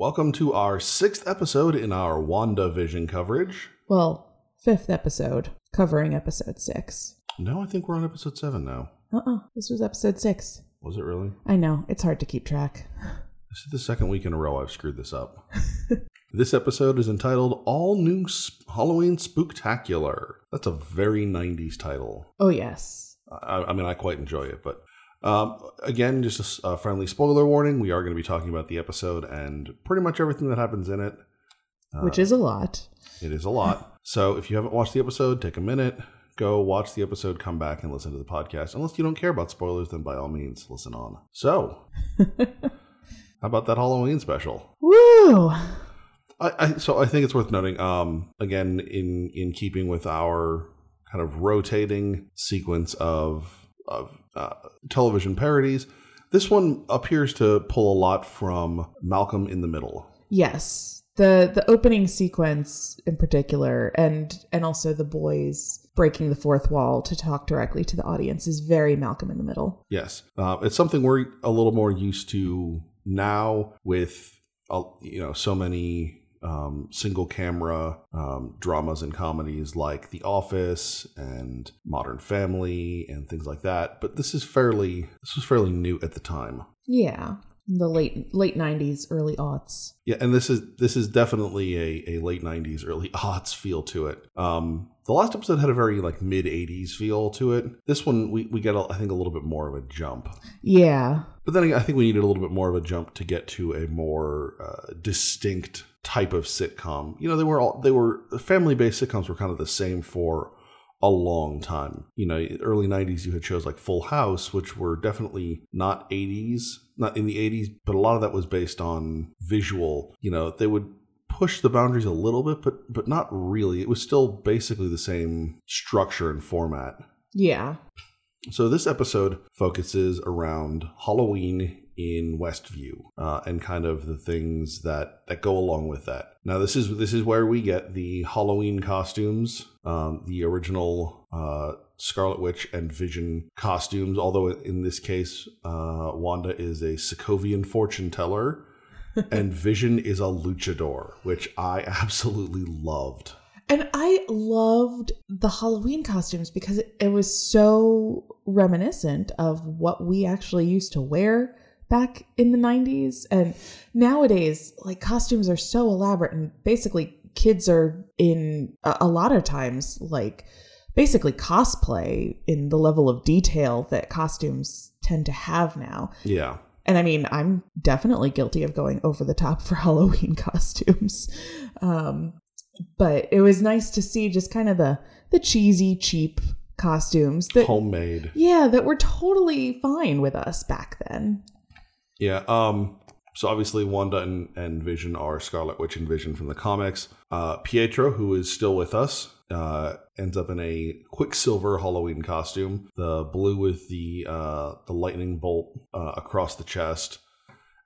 Welcome to our sixth episode in our WandaVision coverage. Well, fifth episode, covering episode six. No, I think we're on episode seven now. Uh uh this was episode six. Was it really? I know, it's hard to keep track. This is the second week in a row I've screwed this up. this episode is entitled All New Sp- Halloween Spooktacular. That's a very 90s title. Oh, yes. I, I mean, I quite enjoy it, but um, again, just a friendly spoiler warning. We are going to be talking about the episode and pretty much everything that happens in it. Which is a lot. It is a lot. so if you haven't watched the episode, take a minute, go watch the episode, come back and listen to the podcast. Unless you don't care about spoilers, then by all means, listen on. So, how about that Halloween special? Woo! I, I so I think it's worth noting. Um, again, in in keeping with our kind of rotating sequence of of uh, television parodies, this one appears to pull a lot from Malcolm in the Middle. Yes. The the opening sequence in particular and and also the boys breaking the fourth wall to talk directly to the audience is very Malcolm in the Middle. Yes, uh, it's something we're a little more used to now with uh, you know so many um, single camera um, dramas and comedies like The Office and Modern Family and things like that. But this is fairly this was fairly new at the time. Yeah. The late late 90s, early aughts. Yeah, and this is this is definitely a, a late '90s, early aughts feel to it. Um, the last episode had a very like mid '80s feel to it. This one we we get a, I think a little bit more of a jump. Yeah. But then I think we needed a little bit more of a jump to get to a more uh, distinct type of sitcom. You know, they were all they were family based sitcoms were kind of the same for a long time. You know, early 90s you had shows like Full House which were definitely not 80s, not in the 80s, but a lot of that was based on visual. You know, they would push the boundaries a little bit but but not really. It was still basically the same structure and format. Yeah. So this episode focuses around Halloween in Westview uh, and kind of the things that that go along with that. Now this is this is where we get the Halloween costumes, um, the original uh, Scarlet Witch and Vision costumes. Although in this case, uh, Wanda is a Sokovian fortune teller. and Vision is a luchador, which I absolutely loved. And I loved the Halloween costumes because it, it was so reminiscent of what we actually used to wear back in the 90s. And nowadays, like costumes are so elaborate, and basically, kids are in a, a lot of times like basically cosplay in the level of detail that costumes tend to have now. Yeah. And I mean, I'm definitely guilty of going over the top for Halloween costumes. Um, but it was nice to see just kind of the the cheesy, cheap costumes that Homemade. yeah, that were totally fine with us back then. Yeah. Um. So obviously, Wanda and, and Vision are Scarlet Witch and Vision from the comics. Uh, Pietro, who is still with us, uh, ends up in a Quicksilver Halloween costume, the blue with the uh, the lightning bolt uh, across the chest,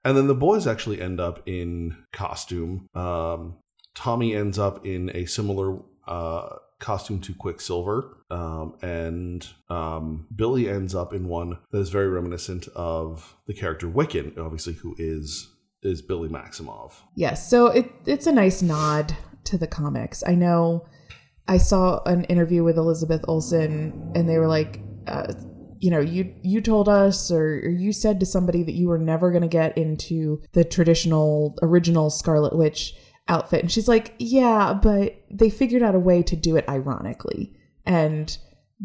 and then the boys actually end up in costume. Um, Tommy ends up in a similar uh, costume to Quicksilver, um, and um, Billy ends up in one that is very reminiscent of the character Wiccan, obviously, who is is Billy Maximoff. Yes, so it it's a nice nod to the comics. I know I saw an interview with Elizabeth Olsen, and they were like, uh, you know, you you told us or, or you said to somebody that you were never going to get into the traditional original Scarlet Witch outfit, and she's like, yeah, but they figured out a way to do it ironically, and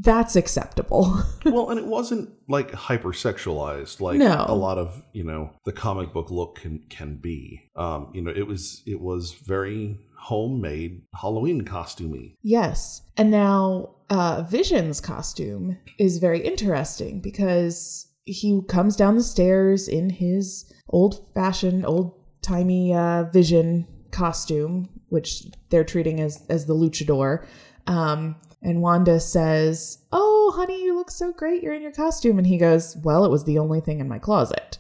that's acceptable. well, and it wasn't like hypersexualized like No. a lot of you know the comic book look can can be. Um, you know, it was it was very homemade Halloween costumey. Yes. And now uh, Vision's costume is very interesting because he comes down the stairs in his old fashioned, old timey uh, Vision costume which they're treating as as the luchador. Um, and Wanda says, "Oh, honey, you look so great. You're in your costume." And he goes, "Well, it was the only thing in my closet."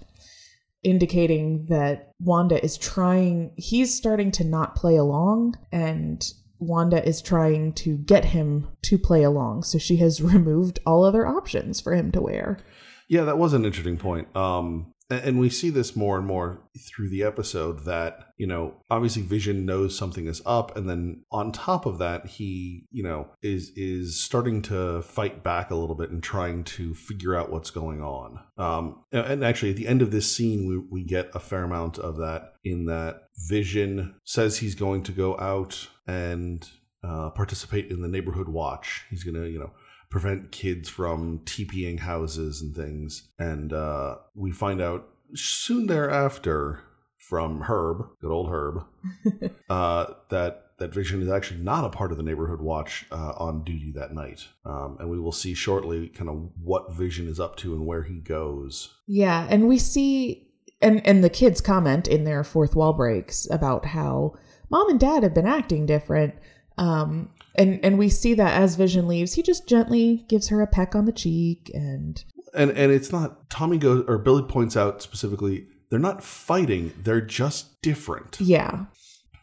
Indicating that Wanda is trying, he's starting to not play along, and Wanda is trying to get him to play along. So she has removed all other options for him to wear. Yeah, that was an interesting point. Um, and we see this more and more through the episode that, you know, obviously Vision knows something is up. And then on top of that, he, you know, is, is starting to fight back a little bit and trying to figure out what's going on. Um, and- actually at the end of this scene, we, we get a fair amount of that in that Vision says he's going to go out and uh, participate in the neighborhood watch. He's going to, you know, prevent kids from TPing houses and things. And uh, we find out soon thereafter from Herb, good old Herb, uh, that that Vision is actually not a part of the neighborhood watch uh, on duty that night. Um, and we will see shortly kind of what Vision is up to and where he goes. Yeah, and we see and and the kids comment in their fourth wall breaks about how mom and dad have been acting different. Um and and we see that as Vision leaves, he just gently gives her a peck on the cheek and And and it's not Tommy goes or Billy points out specifically they're not fighting; they're just different. yeah.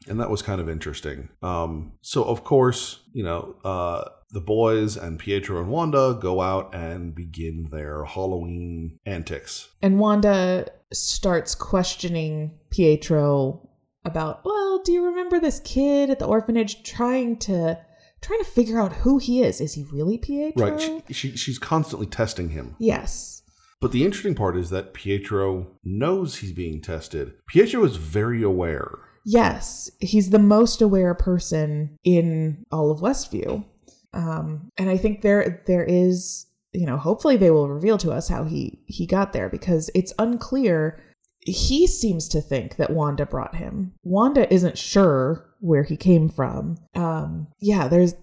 and that was kind of interesting. Um, so of course, you know, uh, the boys and Pietro and Wanda go out and begin their Halloween antics. And Wanda starts questioning Pietro about, well, do you remember this kid at the orphanage trying to trying to figure out who he is? Is he really Pietro? Right? She, she she's constantly testing him. yes. But the interesting part is that Pietro knows he's being tested. Pietro is very aware. Yes, he's the most aware person in all of Westview. Um, and I think there there is, you know, hopefully they will reveal to us how he he got there because it's unclear. He seems to think that Wanda brought him. Wanda isn't sure where he came from. Um, yeah, there's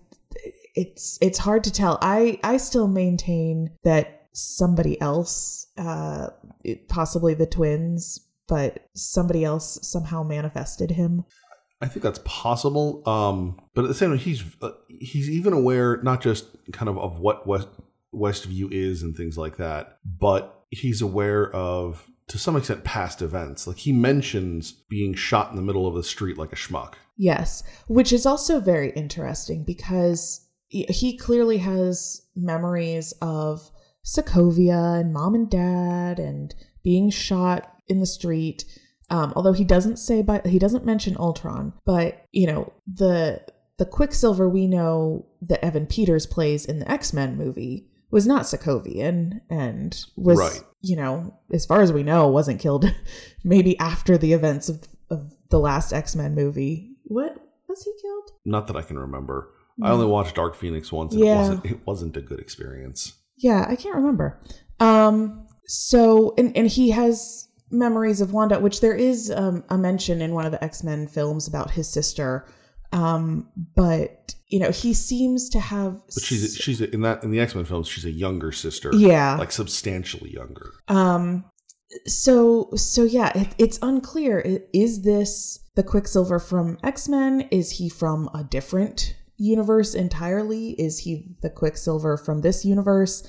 it's it's hard to tell. I I still maintain that somebody else, uh, it- possibly the twins, but somebody else somehow manifested him. I think that's possible. Um, but at the same time, he's uh, he's even aware not just kind of of what West Westview is and things like that, but he's aware of to some extent past events. Like he mentions being shot in the middle of the street like a schmuck. Yes, which is also very interesting because he- clearly has memories of Sokovia and mom and dad and being shot in the street. Um, although he doesn't say by he doesn't mention Ultron, but you know the the Quicksilver we know that Evan Peters plays in the X Men movie was not Sokovian and was Right. you know as far as we know wasn't killed maybe after the events of, of the last X-Men movie. What was he killed? Not that I can remember. I only watched Dark Phoenix once, and Yeah. it wasn't it wasn't a good experience. Yeah, I can't remember. Um so and and he has memories of Wanda which there is um, a mention in one of the X-Men films about his sister. Um but you know, he seems to have But she's she's in that in the X Men films. She's a younger sister. Yeah. like substantially younger. Um so so yeah, it, it's unclear is this the Quicksilver from X-Men? Is he from a different universe entirely? Is he the Quicksilver from this universe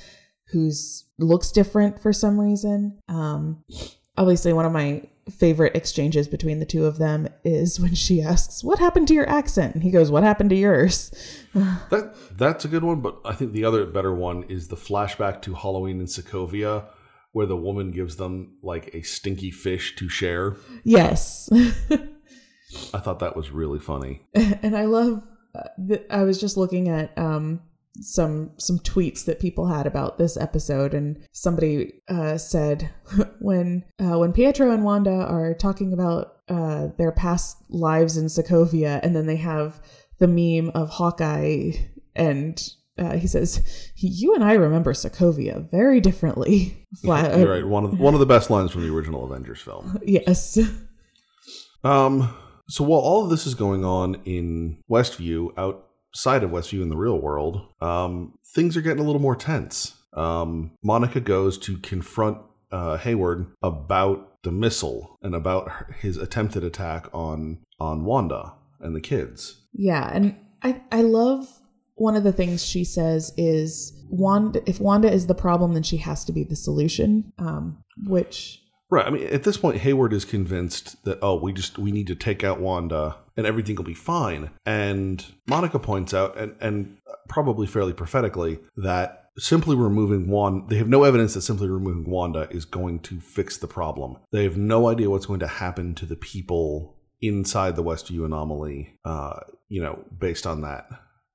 who's looks different for some reason? Um obviously one of my favorite exchanges between the two of them is when she asks, "What happened to your accent?" and he goes, "What happened to yours?" That that's a good one, but I think the other better one is the flashback to Halloween in Sokovia, where the woman gives them like a stinky fish to share. yes. I thought that was really funny. and I love. Uh, I was just looking at um, some some tweets that people had about this episode, and somebody uh, said when uh, when Pietro and Wanda are talking about uh, their past lives in Sokovia, and then they have the meme of Hawkeye, and uh, he says, "You and I remember Sokovia very differently." Fla- You're right. One of the, one of the best lines from the original Avengers film. Yes. Um. So while all of this is going on in Westview, outside of Westview in the real world, um, things are getting a little more tense. Um, Monica goes to confront uh, Hayward about the missile and about his attempted attack on on Wanda, and the kids. Yeah, and I I love one of the things she says is Wanda if Wanda is the problem then she has to be the solution. Um which Right. I mean, at this point, Hayward is convinced that oh, we just we need to take out Wanda and everything will be fine. And Monica points out, and and probably fairly prophetically, that simply removing Wanda, they have no evidence that simply removing Wanda is going to fix the problem. They have no idea what's going to happen to the people inside the Westview anomaly. Uh, you know, based on that.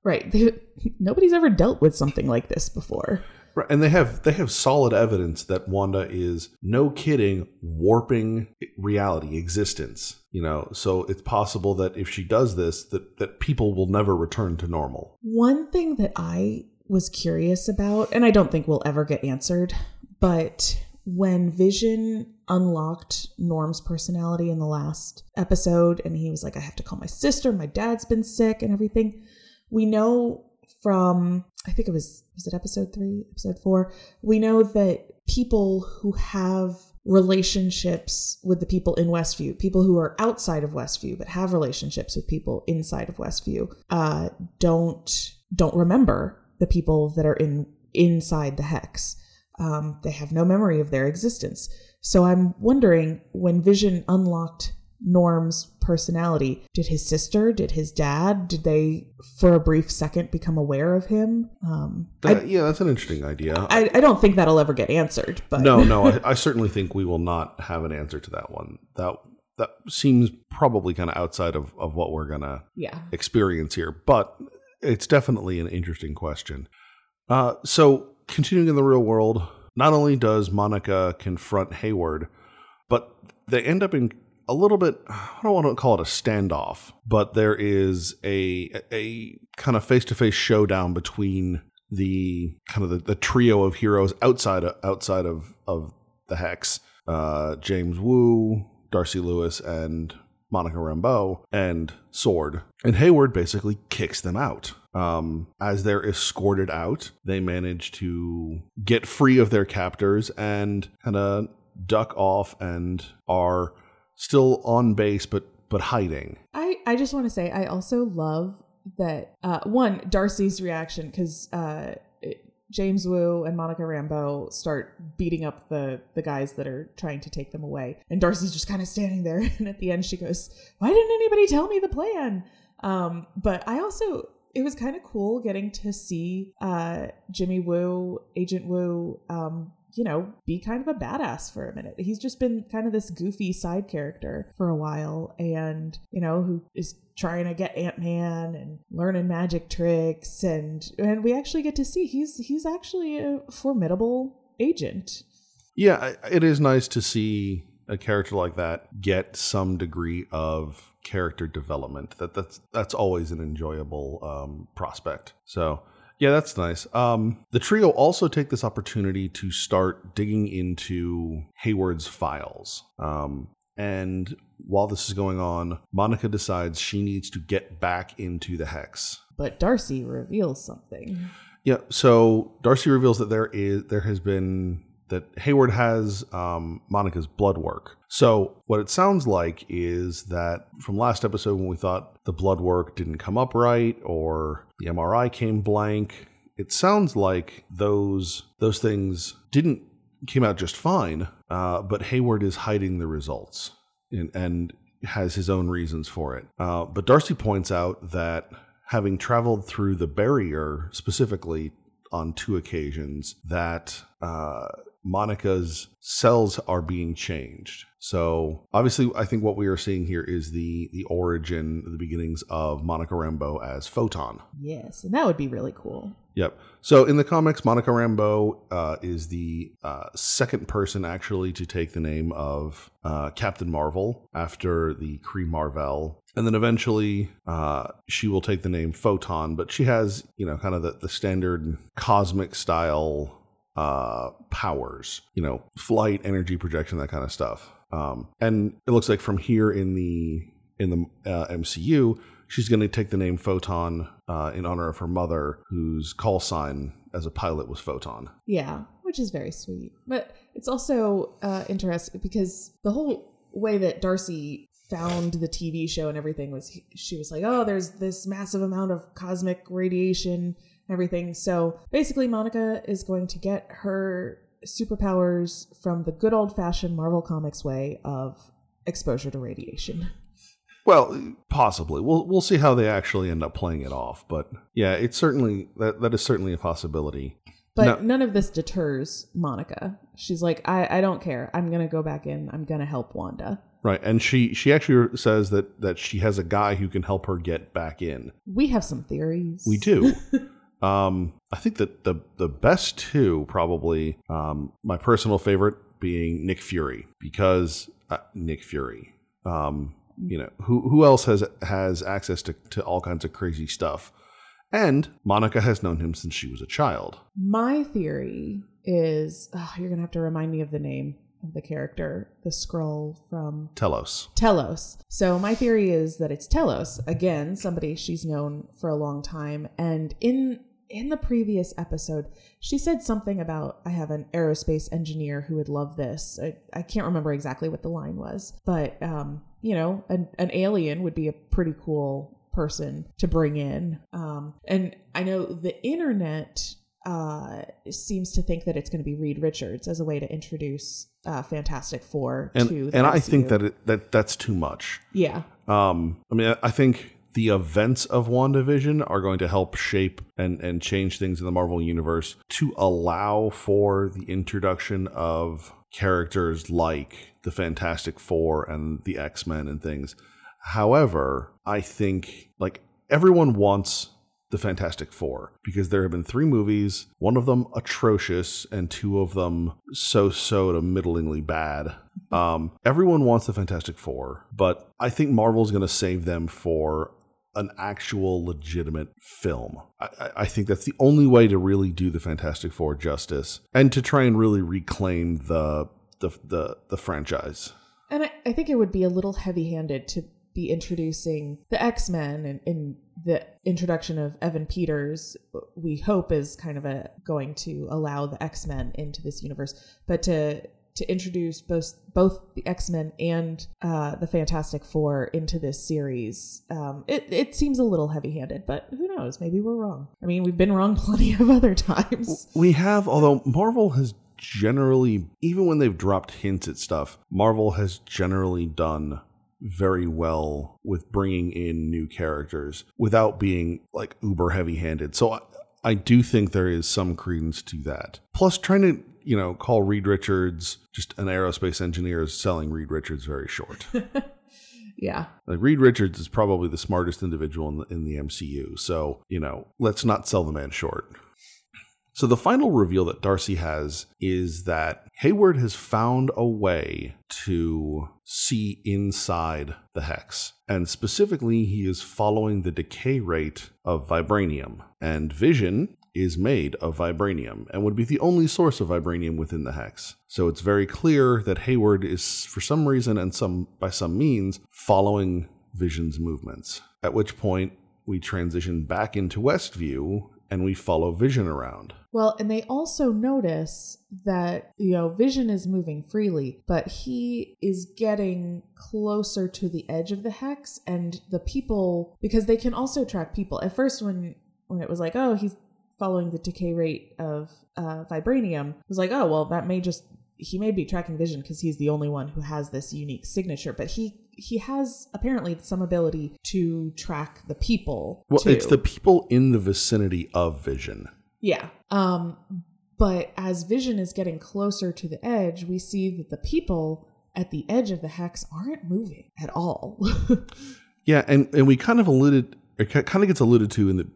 right, they, nobody's ever dealt with something like this before. Right, and they have they have solid evidence that Wanda is no kidding warping reality existence. You know, so it's possible that if she does this, that that people will never return to normal. One thing that I was curious about, and I don't think we'll ever get answered, but when Vision unlocked Norm's personality in the last episode, and he was like, I have to call my sister, my dad's been sick, and everything, we know from, I think it was, was it episode three, episode four? We know that people who have relationships with the people in Westview, people who are outside of Westview but have relationships with people inside of Westview, uh, don't don't remember the people that are in inside the hex. Um, they have no memory of their existence. So I'm wondering when Vision unlocked Norm's personality, did his sister, did his dad, did they for a brief second become aware of him? Um, That- I, yeah, that's an interesting idea. I, I don't think that'll ever get answered, but no, no, I, I certainly think we will not have an answer to that one. That that seems probably kind of outside of, of what we're gonna yeah. experience here, but it's definitely an interesting question. Uh, so, continuing in the real world, not only does Monica confront Hayward, but they end up in a little bit, I don't want to call it a standoff, but there is a, a kind of face to face showdown between the kind of the, the trio of heroes outside of, outside of, of the Hex uh, James Woo, Darcy Lewis, and Monica Rambeau and Sword. And Hayward basically kicks them out. Um, as they're escorted out, they manage to get free of their captors and kind of duck off and are still on base but but hiding. I, I just want to say I also love that uh, one Darcy's reaction because uh, James Woo and Monica Rambeau start beating up the the guys that are trying to take them away, and Darcy's just kind of standing there. And at the end, she goes, "Why didn't anybody tell me the plan?" Um, but I also it was kind of cool getting to see uh, Jimmy Woo, Agent Woo, um, you know, be kind of a badass for a minute. He's just been kind of this goofy side character for a while, and you know, who is trying to get Ant Man and learning magic tricks, and and we actually get to see he's he's actually a formidable agent. Yeah, it is nice to see a character like that get some degree of character development. That that's that's always an enjoyable um, prospect. So yeah, that's nice. Um, the trio also take this opportunity to start digging into Hayward's files. Um, and while this is going on, Monica decides she needs to get back into the hex. But Darcy reveals something. Yeah. So Darcy reveals that there is there has been that Hayward has um, Monica's blood work. So what it sounds like is that from last episode when we thought the blood work didn't come up right or the MRI came blank, it sounds like those those things didn't came out just fine. Uh, but Hayward is hiding the results and, and has his own reasons for it. Uh, but Darcy points out that having traveled through the barrier specifically on two occasions, that uh, Monica's cells are being changed. So obviously, I think what we are seeing here is the the origin, the beginnings of Monica Rambeau as Photon. Yes, and that would be really cool. Yep. So in the comics, Monica Rambeau uh, is the uh, second person actually to take the name of uh, Captain Marvel after the Kree Mar-Vell. And then eventually uh, she will take the name Photon, but she has, you know, kind of the, the standard cosmic style uh, powers, you know, flight, energy projection, that kind of stuff. Um, and it looks like from here in the in the uh, MCU, she's going to take the name Photon uh, in honor of her mother, whose call sign as a pilot was Photon. Yeah, which is very sweet. But it's also uh, interesting because the whole way that Darcy found the TV show and everything was she was like, "Oh, there's this massive amount of cosmic radiation everything." So, basically Monica is going to get her superpowers from the good old-fashioned Marvel Comics way of exposure to radiation. Well, possibly. We'll we'll see how they actually end up playing it off. But yeah, it's certainly that that is certainly a possibility. But No. none of this deters Monica. She's like, I, I don't care. I'm gonna go back in. I'm gonna help Wanda. Right, and she she actually says that that she has a guy who can help her get back in. We have some theories. We do. um, I think that the the best two probably um, my personal favorite being Nick Fury because uh, Nick Fury. Um, you know who who else has has access to to all kinds of crazy stuff, and Monica has known him since she was a child. My theory is oh, you're gonna have to remind me of the name of the character, the Skrull from Talos. Talos. So my theory is that it's Talos again, somebody she's known for a long time, and in in the previous episode, she said something about I have an aerospace engineer who would love this. I, I can't remember exactly what the line was, but um, you know, an, an alien would be a pretty cool person to bring in. Um, and I know the internet uh seems to think that it's going to be Reed Richards as a way to introduce uh Fantastic Four And to the and I think that it, that that's too much. yeah Um, I mean, I think the events of WandaVision are going to help shape and, and change things in the Marvel Universe to allow for the introduction of characters like the Fantastic Four and the X Men and things. However, I think like everyone wants the Fantastic Four because there have been three movies, one of them atrocious and two of them so so to middlingly bad. Um, everyone wants the Fantastic Four, but I think Marvel's going to save them for an actual legitimate film. I, I- think that's the only way to really do the Fantastic Four justice and to try and really reclaim the the the, the franchise. And I, I think it would be a little heavy handed to be introducing the X Men and, and the introduction of Evan Peters, we hope is kind of a going to allow the X Men into this universe. But to to introduce both both the X Men and uh, the Fantastic Four into this series, um, it it seems a little heavy handed. But who knows? Maybe we're wrong. I mean, we've been wrong plenty of other times. We have, although Marvel has generally, even when they've dropped hints at stuff, Marvel has generally done very well with bringing in new characters without being like uber heavy handed. So I, I do think there is some credence to that. Plus, trying to, you know, call Reed Richards just an aerospace engineer is selling Reed Richards very short. Yeah. Like Reed Richards is probably the smartest individual in the, in the MCU. So, you know, let's not sell the man short. So the final reveal that Darcy has is that Hayward has found a way to see inside the hex. And specifically, he is following the decay rate of vibranium. And Vision is made of vibranium and would be the only source of vibranium within the hex. So it's very clear that Hayward is for some reason and some by some means following Vision's movements. At which point we transition back into Westview and we follow Vision around. Well, and they also notice that, you know, Vision is moving freely, but he is getting closer to the edge of the hex and the people because they can also track people. At first when when it was like, "Oh, he's following the decay rate of uh vibranium." Was like, "Oh, well, that may just he may be tracking Vision because he's the only one who has this unique signature, but he he has apparently some ability to track the people. Well, too. it's the people in the vicinity of Vision. Yeah. Um, but as Vision is getting closer to the edge, we see that the people at the edge of the hex aren't moving at all. Yeah, and, and we kind of alluded, it kind of gets alluded to in the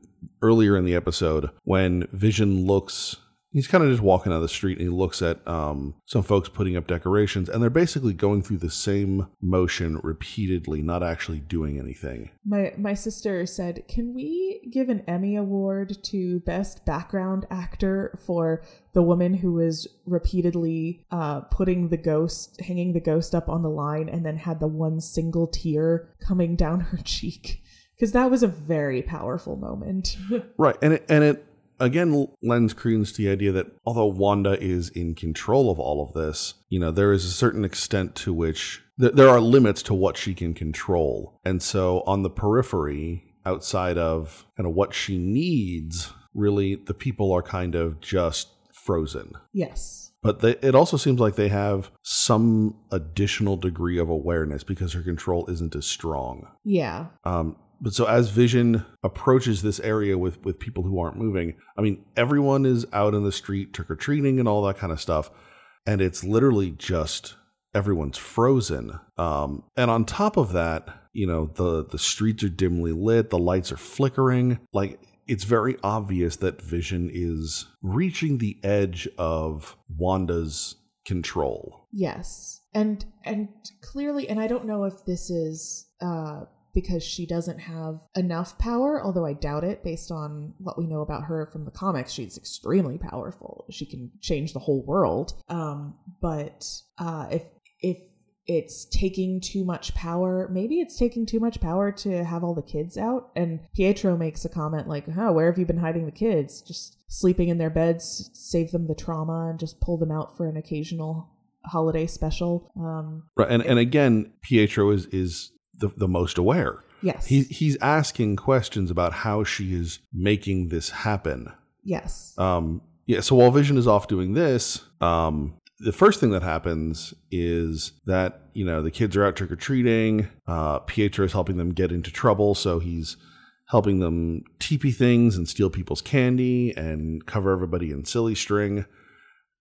earlier in the episode when Vision looks. He's kind of just walking down the street and he looks at um, some folks putting up decorations, and they're basically going through the same motion repeatedly, not actually doing anything. my my sister said, "Can we give an Emmy award to best background actor for the woman who was repeatedly uh, putting the ghost, hanging the ghost up on the line, and then had the one single tear coming down her cheek?" Because that was a very powerful moment. Right, and it, and it again lends credence to the idea that although Wanda is in control of all of this, you know, there is a certain extent to which th- there are limits to what she can control. And so on the periphery, outside of kind of what she needs, really the people are kind of just frozen. Yes. But they, it also seems like they have some additional degree of awareness because her control isn't as strong. Yeah. Um, but so as Vision approaches this area with with people who aren't moving, I mean, everyone is out in the street trick or treating and all that kind of stuff, and it's literally just everyone's frozen. Um, and on top of that, you know, the the streets are dimly lit, the lights are flickering, like. It's very obvious that Vision is reaching the edge of Wanda's control. Yes. And and clearly and I don't know if this is uh because she doesn't have enough power, although I doubt it based on what we know about her from the comics. She's extremely powerful. She can change the whole world. Um, but uh, if if it's taking too much power, maybe it's taking too much power to have all the kids out. And Pietro makes a comment like, "Oh, where have you been hiding the kids? Just sleeping in their beds, save them the trauma, and just pull them out for an occasional." holiday special um Right, and and again, Pietro is is the, the most aware. yes He he's asking questions about how she is making this happen. yes Um, yeah. So while Vision is off doing this, um, the first thing that happens is that you know the kids are out trick or treating. Uh, Pietro is helping them get into trouble, so he's helping them teepee things and steal people's candy and cover everybody in silly string.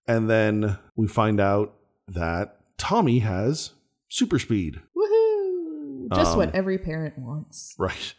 And then we find out that Tommy has super speed. Just Um, what every parent wants Right.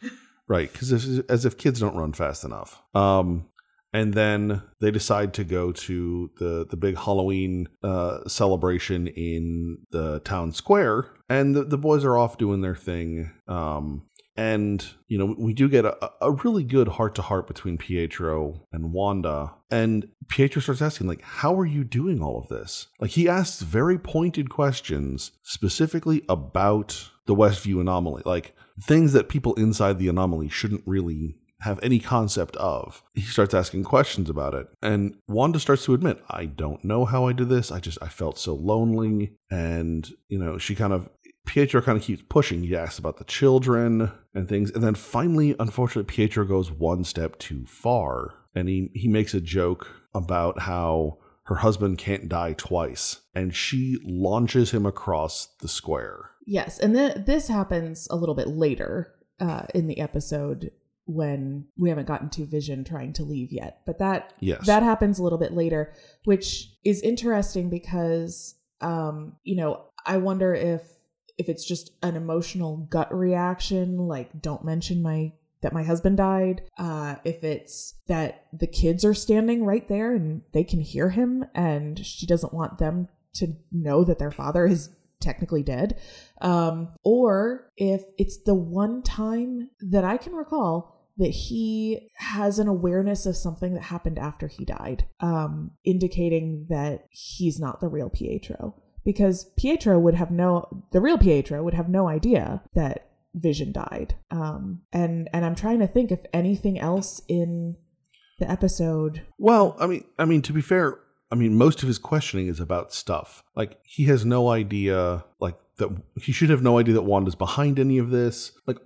Right. Because as if kids don't run fast enough. Um, and then they decide to go to the the big Halloween uh, celebration in the town square, and the, the boys are off doing their thing. Um, and you know we do get a, a really good heart to heart between Pietro and Wanda, and Pietro starts asking like, "How are you doing all of this?" Like he asks very pointed questions specifically about the Westview anomaly, like things that people inside the anomaly shouldn't really have any concept of. He starts asking questions about it. And Wanda starts to admit, I don't know how I did this. I just I felt so lonely. And, you know, she kind of Pietro kind of keeps pushing. He asks about the children and things. And then finally, unfortunately, Pietro goes one step too far. And he, he makes a joke about how her husband can't die twice. And she launches him across the square. Yes and then this happens a little bit later uh in the episode when we haven't gotten to vision trying to leave yet but that Yes. that happens a little bit later which is interesting because um you know i wonder if if it's just an emotional gut reaction like don't mention my that my husband died uh if it's that the kids are standing right there and they can hear him and she doesn't want them to know that their father is technically dead um or if it's the one time that i can recall that he has an awareness of something that happened after he died, um, indicating that he's not the real Pietro. Because Pietro would have no, the real Pietro would have no idea that Vision died. Um, and and I'm trying to think if anything else in the episode. Well, I mean, I mean to be fair, I mean most of his questioning is about stuff. Like he has no idea like that he should have no idea that Wanda's behind any of this. Like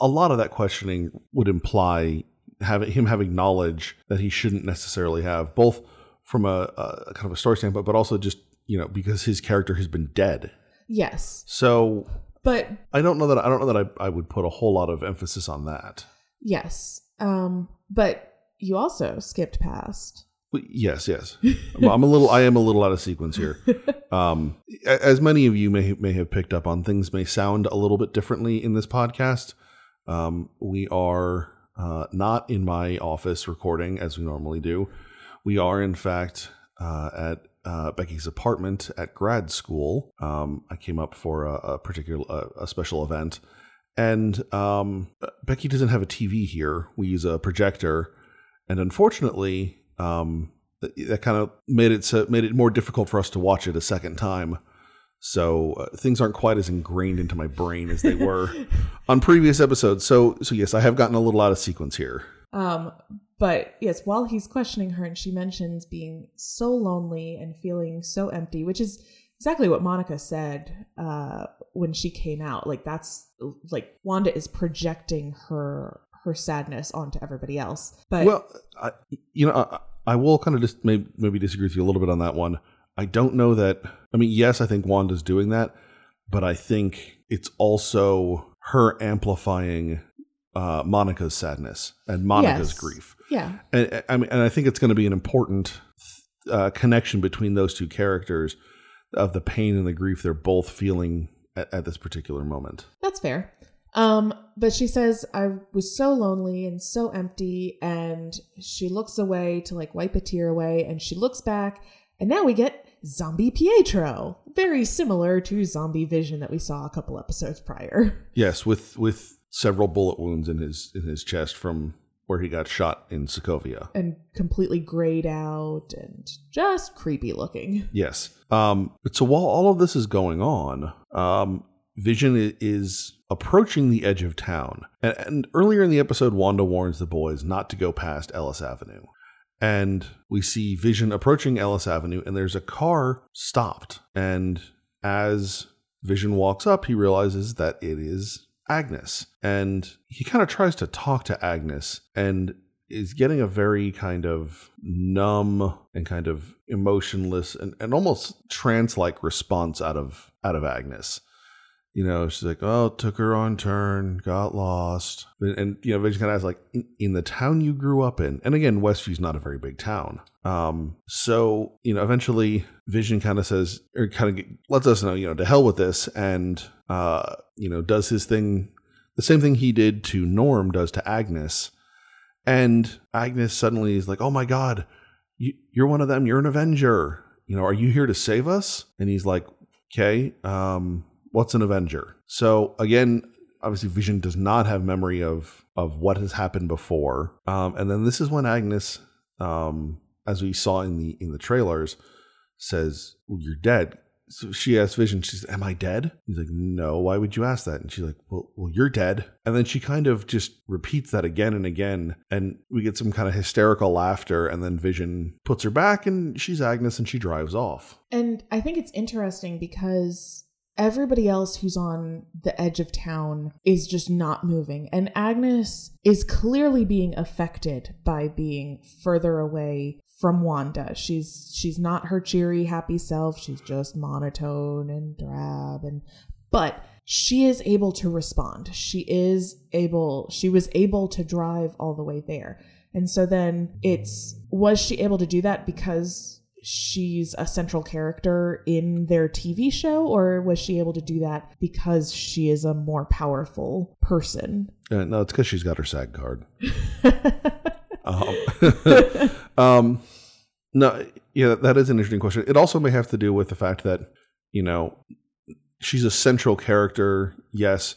a- lot of that questioning would imply having him having knowledge that he shouldn't necessarily have, both from a, a kind of a story standpoint, but also just you know because his character has been dead. Yes, So but I don't know that I don't know that I, I would put a whole lot of emphasis on that. yes, um, but you also skipped past. Yes, yes. I'm I'm a little. I am a little out of sequence here. Um, as many of you may may have picked up on, things may sound a little bit differently in this podcast. Um, we are uh, not in my office recording as we normally do. We are, in fact, uh, at uh, Becky's apartment at grad school. Um, I came up for a, a particular a, a special event, and um, Becky doesn't have a TV here. We use a projector, and unfortunately, um, that, that kind of made it so, made it more difficult for us to watch it a second time. So uh, things aren't quite as ingrained into my brain as they were on previous episodes. So so yes, I have gotten a little out of sequence here. Um, but yes, while he's questioning her, and she mentions being so lonely and feeling so empty, which is exactly what Monica said uh, when she came out. Like that's like Wanda is projecting her her sadness onto everybody else. But well, I, you know, I, I will kind of just maybe, maybe disagree with you a little bit on that one. I don't know that. I mean, yes, I think Wanda's doing that, but I think it's also her amplifying uh, Monica's sadness and Monica's Yes. grief. yeah, And I mean, and I think it's going to be an important uh, connection between those two characters of the pain and the grief they're both feeling at, at this particular moment. That's fair. Um, but she says, I was so lonely and so empty. And she looks away to like wipe a tear away. And she looks back. And now we get Zombie Pietro. Very similar to Zombie Vision that we saw a couple episodes prior. Yes, with with several bullet wounds in his in his chest from where he got shot in Sokovia. And completely grayed out and just creepy looking. Yes. Um, but so while all of this is going on, um, Vision is approaching the edge of town. And, and earlier in the episode, Wanda warns the boys not to go past Ellis Avenue. And we see Vision approaching Ellis Avenue, and there's a car stopped. And as Vision walks up, he realizes that it is Agnes. And he kind of tries to talk to Agnes and is getting a very kind of numb and kind of emotionless and, and almost trance like response out of out of Agnes. You know, she's like, "Oh, took her on turn, got lost," and, and you know, Vision kind of asks, like, in, "In the town you grew up in," and again, Westview's not a very big town. Um, so you know, eventually, Vision kind of says, or kind of lets us know, you know, to hell with this, and uh, you know, does his thing, the same thing he did to Norm does to Agnes, and Agnes suddenly is like, "Oh my God, you, you're one of them. You're an Avenger. You know, are you here to save us?" And he's like, "Okay, um, what's an Avenger?" So again, obviously, Vision does not have memory of of what has happened before. Um, and then this is when Agnes, um, as we saw in the in the trailers, says, well, "You're dead." So she asks Vision, "She's, am I dead?" He's like, "No. Why would you ask that?" And she's like, "Well, well, you're dead." And then she kind of just repeats that again and again, and we get some kind of hysterical laughter. And then Vision puts her back, and she's Agnes, and she drives off. And I think it's interesting because everybody else who's on the edge of town is just not moving. And Agnes is clearly being affected by being further away from Wanda. She's she's not her cheery, happy self. She's just monotone and drab and but she is able to respond. She is able she was able to drive all the way there. And so then it's was she able to do that because she's a central character in their TV show, or was she able to do that because she is a more powerful person? Uh, no, it's because she's got her SAG card. um, um, no, yeah, that is an interesting question. It also may have to do with the fact that you know she's a central character, yes,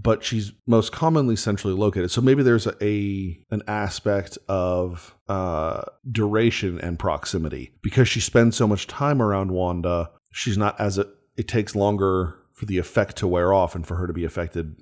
but she's most commonly centrally located. So maybe there's a, a an aspect of uh, duration and proximity because she spends so much time around Wanda. She's not as a, it takes longer for the effect to wear off and for her to be affected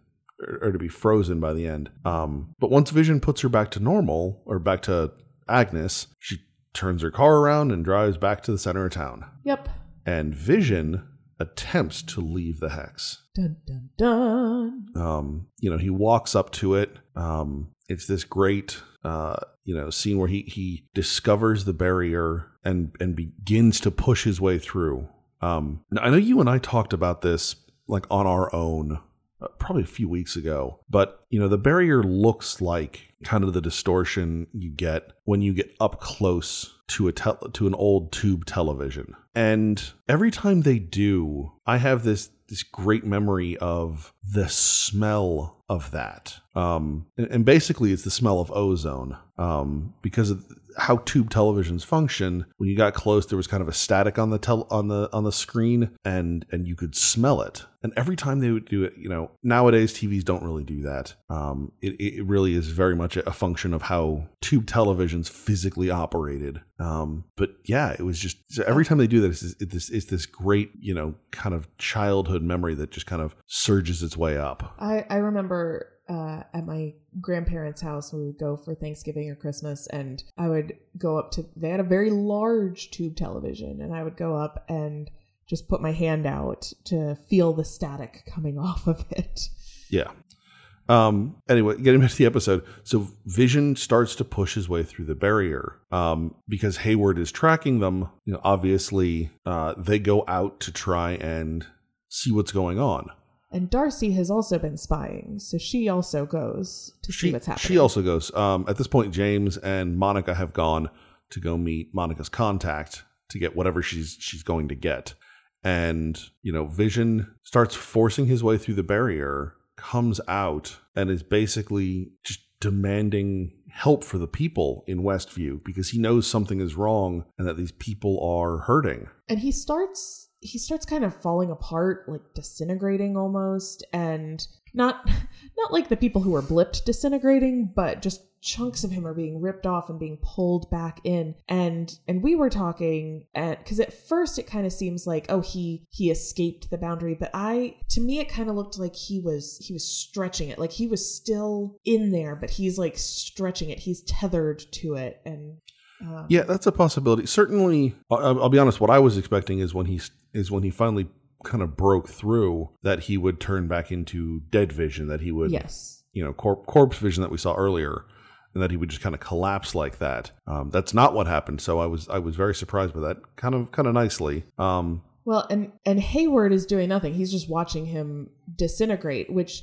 or, or to be frozen by the end. Um, but once Vision puts her back to normal or back to Agnes, she turns her car around and drives back to the center of town. Yep. And Vision attempts to leave the hex. Dun dun dun. Um, you know, he walks up to it. Um, it's this great, uh, you know, scene where he he discovers the barrier and and begins to push his way through. Um, I know you and I talked about this like on our own uh, probably a few weeks ago, but you know, the barrier looks like kind of the distortion you get when you get up close to a tel- to an old tube television. And every time they do, I have this this great memory of the smell of that. Um, and, and basically, it's the smell of ozone. Um, because of how tube televisions function, when you got close, there was kind of a static on the tel- on the on the screen, and and you could smell it. And every time they would do it, you know, nowadays TVs don't really do that. Um, it, it really is very much a function of how tube televisions physically operated. Um, but yeah, it was just so every time they do that, it's, it's this it's this great, you know, kind of childhood memory that just kind of surges its way up. I, I remember uh, at my grandparents' house we would go for Thanksgiving or Christmas, and I would go up to. They had a very large tube television, and I would go up and just put my hand out to feel the static coming off of it. Yeah. Um, anyway, getting back to the episode. So Vision starts to push his way through the barrier. Um, because Hayward is tracking them, you know, obviously, uh, they go out to try and see what's going on. And Darcy has also been spying, so she also goes to see what's happening. she also goes. Um, at this point, James and Monica have gone to go meet Monica's contact to get whatever she's she's going to get. And, you know, Vision starts forcing his way through the barrier, comes out, and is basically just demanding help for the people in Westview because he knows something is wrong and that these people are hurting. and he starts he starts kind of falling apart like disintegrating almost and not not like the people who are blipped disintegrating but just chunks of him are being ripped off and being pulled back in. And and we were talking at because at first it kind of seems like oh he he escaped the boundary but i to me it kind of looked like he was he was stretching it. Like he was still in there but he's like stretching it. He's tethered to it and um, Yeah, that's a possibility. Certainly, I'll, I'll be honest. What I was expecting is when he is when he finally kind of broke through that he would turn back into dead vision. That he would, yes you know, corp- corpse vision that we saw earlier, and that he would just kind of collapse like that. Um, that's not what happened. So I was I was very surprised by that. Kind of kind of nicely. Um, Well, and and Hayward is doing nothing. He's just watching him disintegrate, which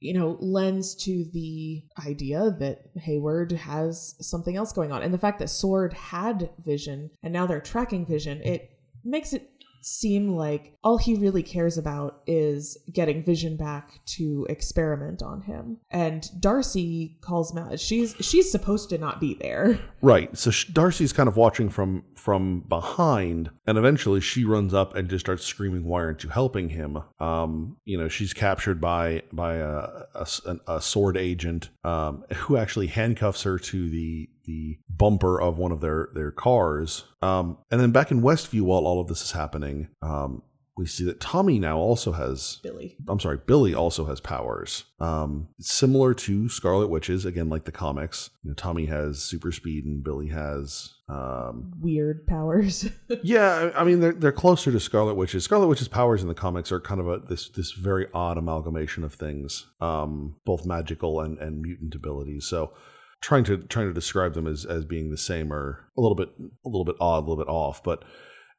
you know lends to the idea that Hayward has something else going on. And the fact that Sword had vision and now they're tracking vision, it makes it seem like all he really cares about is getting vision back to experiment on him. And Darcy calls out. She's she's supposed to not be there. Right. So Darcy's kind of watching from from behind, and eventually she runs up and just starts screaming, "Why aren't you helping him?" Um, you know, she's captured by by a, a a sword agent um, who actually handcuffs her to the the bumper of one of their their cars. Um, and then back in Westview, while all of this is happening, um, we see that Tommy now also has Billy. I'm sorry, Billy also has powers. Um, similar to Scarlet Witches, again, like the comics. You know, Tommy has super speed and Billy has. Um, Weird powers. yeah, I mean they're they're closer to Scarlet Witches. Scarlet Witch's powers in the comics are kind of a this this very odd amalgamation of things, um, both magical and and mutant abilities. So trying to trying to describe them as as being the same or a little bit a little bit odd, a little bit off. But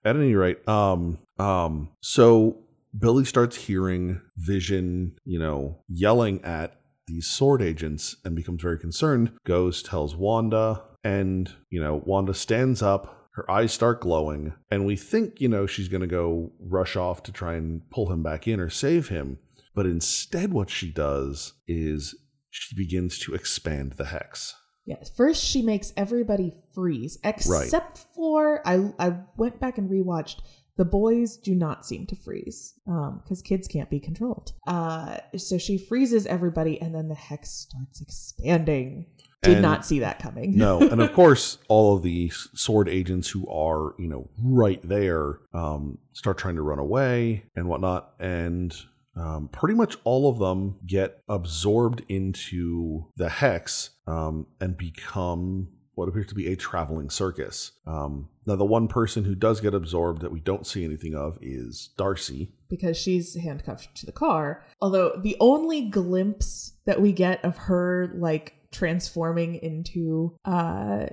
at any rate, um, um, so Billy starts hearing Vision, you know, yelling at these sword agents and becomes very concerned. Goes, tells Wanda, and, you know, Wanda stands up. Her eyes start glowing, and we think, you know, she's going to go rush off to try and pull him back in or save him. But instead, what she does is she begins to expand the hex. Yes. First, she makes everybody freeze, except for I. I went back and rewatched. The boys do not seem to freeze because kids can't be controlled. Uh, so she freezes everybody, and then the hex starts expanding. Did And- not see that coming. No, and of course, all of the sword agents who are, you know, right there um, start trying to run away and whatnot. And um, pretty much all of them get absorbed into the hex um, and become what appears to be a traveling circus. Um, now, the one person who does get absorbed that we don't see anything of is Darcy. because she's handcuffed to the car. Although the only glimpse that we get of her like transforming into uh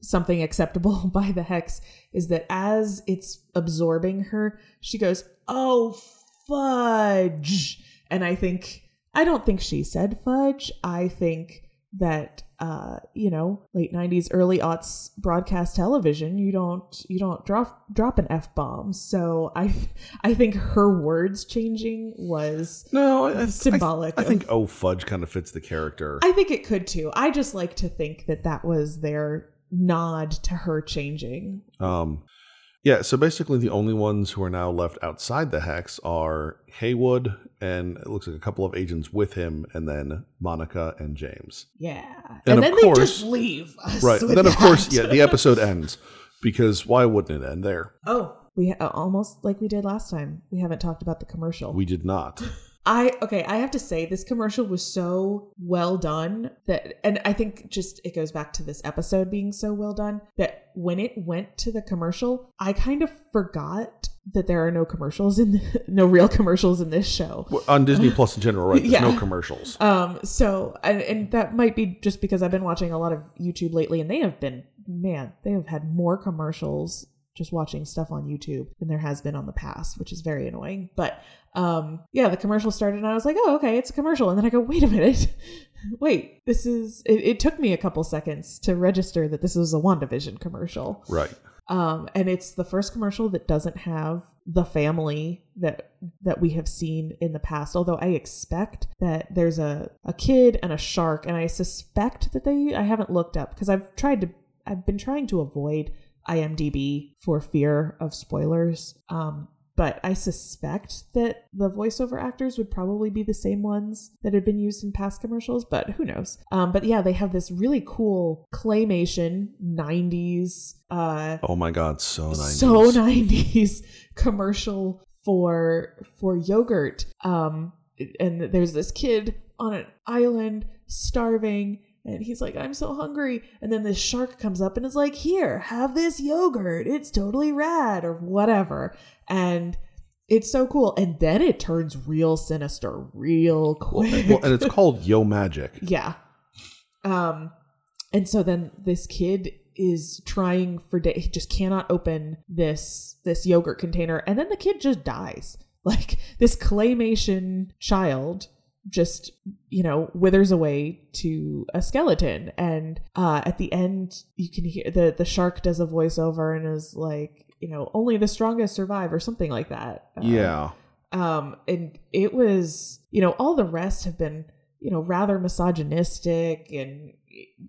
something acceptable by the hex is that as it's absorbing her, she goes, "Oh fudge." And I think I don't think she said fudge. I think that uh you know late 90s early aughts broadcast television you don't you don't drop drop an f-bomb so i i think her words changing was No, I, I- Symbolic I, I of- think Oh Fudge kind of fits the character. i think it could too i just like to think that that was their nod to her changing Um, yeah, so basically the only ones who are now left outside the hex are Hayward and it looks like a couple of agents with him, and then Monica and James. yeah And and, of then course- they just leave us Right. Then of course, yeah, the episode ends because why wouldn't it end there? oh we uh, almost like we did last time we haven't talked about the commercial We did not. I okay, I have to say this commercial was so well done that and I think just it goes back to this episode being so well done that when it went to the commercial, I kind of forgot that there are no commercials in the, no real commercials in this show. Well, on Disney Plus in general, right? There's Yeah. no commercials. Um so and, and that might be just because I've been watching a lot of YouTube lately and they have been man, they have had more commercials just watching stuff on YouTube than there has been on the past, which is very annoying. But um yeah, the commercial started and I was like, "Oh, okay, it's a commercial." And then I go, "Wait a minute. Wait, this is it, it took me a couple seconds to register that this was a WandaVision commercial. Right. Um, and it's the first commercial that doesn't have the family that that we have seen in the past. Although I expect that there's a a kid and a shark, and I suspect that they I haven't looked up because I've tried to I've been trying to avoid IMDb for fear of spoilers. Um, but I suspect that the voiceover actors would probably be the same ones that had been used in past commercials, but who knows? Um, but yeah, they have this really cool claymation 90s uh, Oh my God, so 90s. so 90s commercial for for yogurt um and there's this kid on an island starving and he's like i'm so hungry. And then this shark comes up and is like here have this yogurt. It's totally rad or whatever. And it's so cool. And then it turns real sinister real quick. well, and it's called Yo Magic. yeah. Um, and so then this kid is trying for day he just cannot open this this yogurt container. And then the kid just dies. Like this claymation child just you know withers away to a skeleton and uh at the end you can hear the the shark does a voiceover and is like you know only the strongest survive or something like that Uh, Yeah. um and it was you know all the rest have been you know rather misogynistic and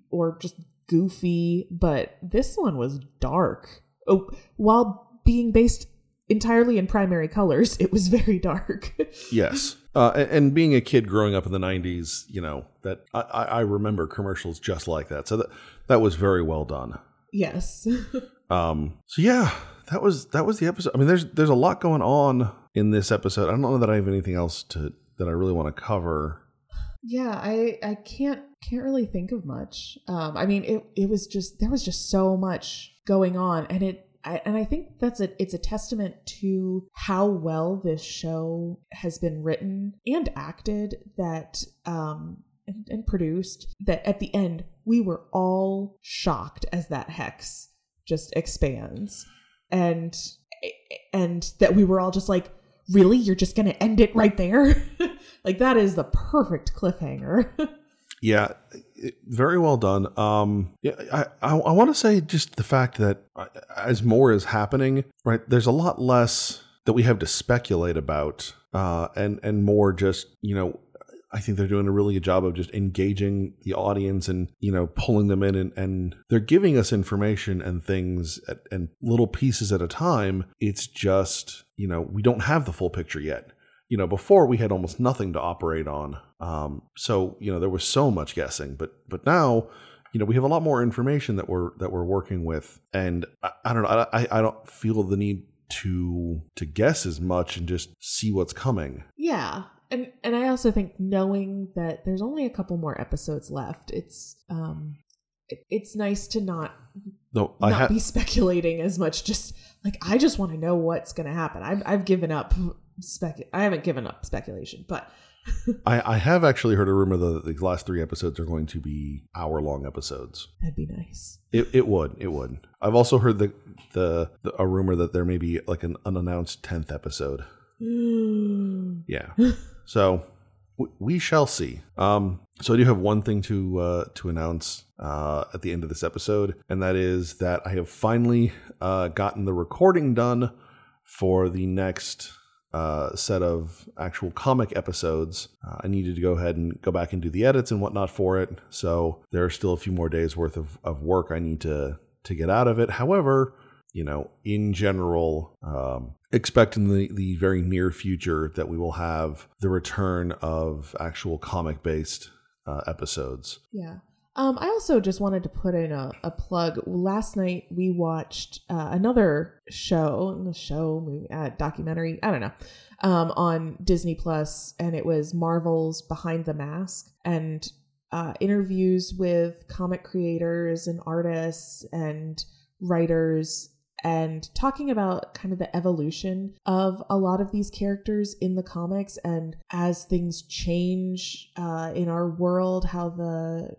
or just goofy but this one was dark oh, while being based entirely in primary colors it was very dark Yes. Uh, and, and being a kid growing up in the 90s, you know, that I, I I remember commercials just like that. So that, that was very well done. yes Um, so yeah, that was that was the episode. I mean, there's there's a lot going on in this episode. I don't know that I have anything else to that I really want to cover. Yeah, I I can't can't really think of much. Um, I mean, it it was just there was just so much going on, and it I, and I think that's a it's a testament to how well this show has been written and acted that um and, and produced that at the end we were all shocked as that hex just expands. And and that we were all just like really? You're just gonna end it right there? Like that is the perfect cliffhanger Yeah, very well done. Um, yeah, I I, I want to say just the fact that uh, as more is happening, right? There's a lot less that we have to speculate about, uh, and and more just you know. I think they're doing a really good job of just engaging the audience and you know pulling them in and, and they're giving us information and things at, and little pieces at a time. It's just you know we don't have the full picture yet you know before we had almost nothing to operate on. Um, so you know there was so much guessing but but now you know we have a lot more information that we're that we're working with. And i, I don't know I, I don't feel the need to to guess as much and just see what's coming. Yeah. And and i also think knowing that there's only a couple more episodes left it's um it, it's nice to not no i not have be speculating as much. Just like i just want to know what's going to happen. I've, I've given up spec i haven't given up speculation but I, I have actually heard a rumor that the last three episodes are going to be hour long episodes that'd be nice It, it would. It would. I've also heard the, the the a rumor that there may be like an unannounced tenth episode. Yeah. so w- we shall see. Um. So I do have one thing to uh, to announce uh, at the end of this episode, and that is that I have finally uh, gotten the recording done for the next uh, set of actual comic episodes. Uh, I needed to go ahead and go back and do the edits and whatnot for it. So there are still a few more days worth of, of work I need to to get out of it. However, you know, in general, um, expect in the, the very near future that we will have the return of actual comic based uh, episodes. yeah Um, I also just wanted to put in a, a plug. Last night we watched uh, another show, show, movie, uh, documentary, I don't know, um, on Disney Plus, and it was Marvel's Behind the Mask and uh, interviews with comic creators and artists and writers and talking about kind of the evolution of a lot of these characters in the comics and as things change uh, in our world how the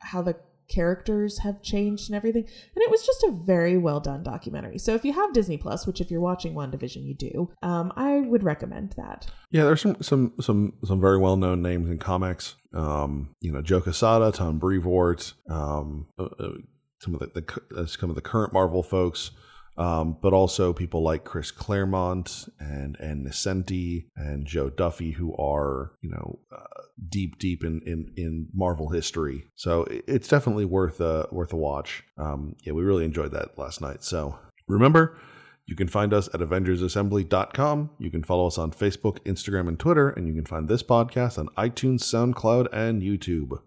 how the characters have changed and everything. And it was just a very well done documentary. So if you have disney plus which if you're watching WandaVision you do um, i would recommend that. Yeah, there's some some some some very well known names in comics. Um, you know, Joe Quesada, Tom Brevoort, um, uh, uh, some of the, the uh, some of the current Marvel folks, um, but also people like Chris Claremont and and Nocenti and Jo Duffy, who are you know uh, deep deep in, in in Marvel history. So it's definitely worth a worth a watch. Um, yeah, we really enjoyed that last night. So remember. You can find us at AvengersAssembly.com. You can follow us on Facebook, Instagram, and Twitter, and you can find this podcast on iTunes, SoundCloud, and YouTube.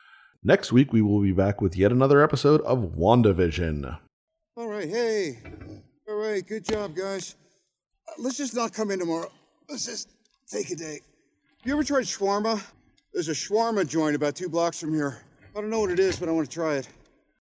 Next week, we will be back with yet another episode of WandaVision. All right, hey. All right, good job, guys. Uh, let's just not come in tomorrow. Let's just take a day. You ever tried shawarma? There's a shawarma joint about two blocks from here. I don't know what it is, but I want to try it.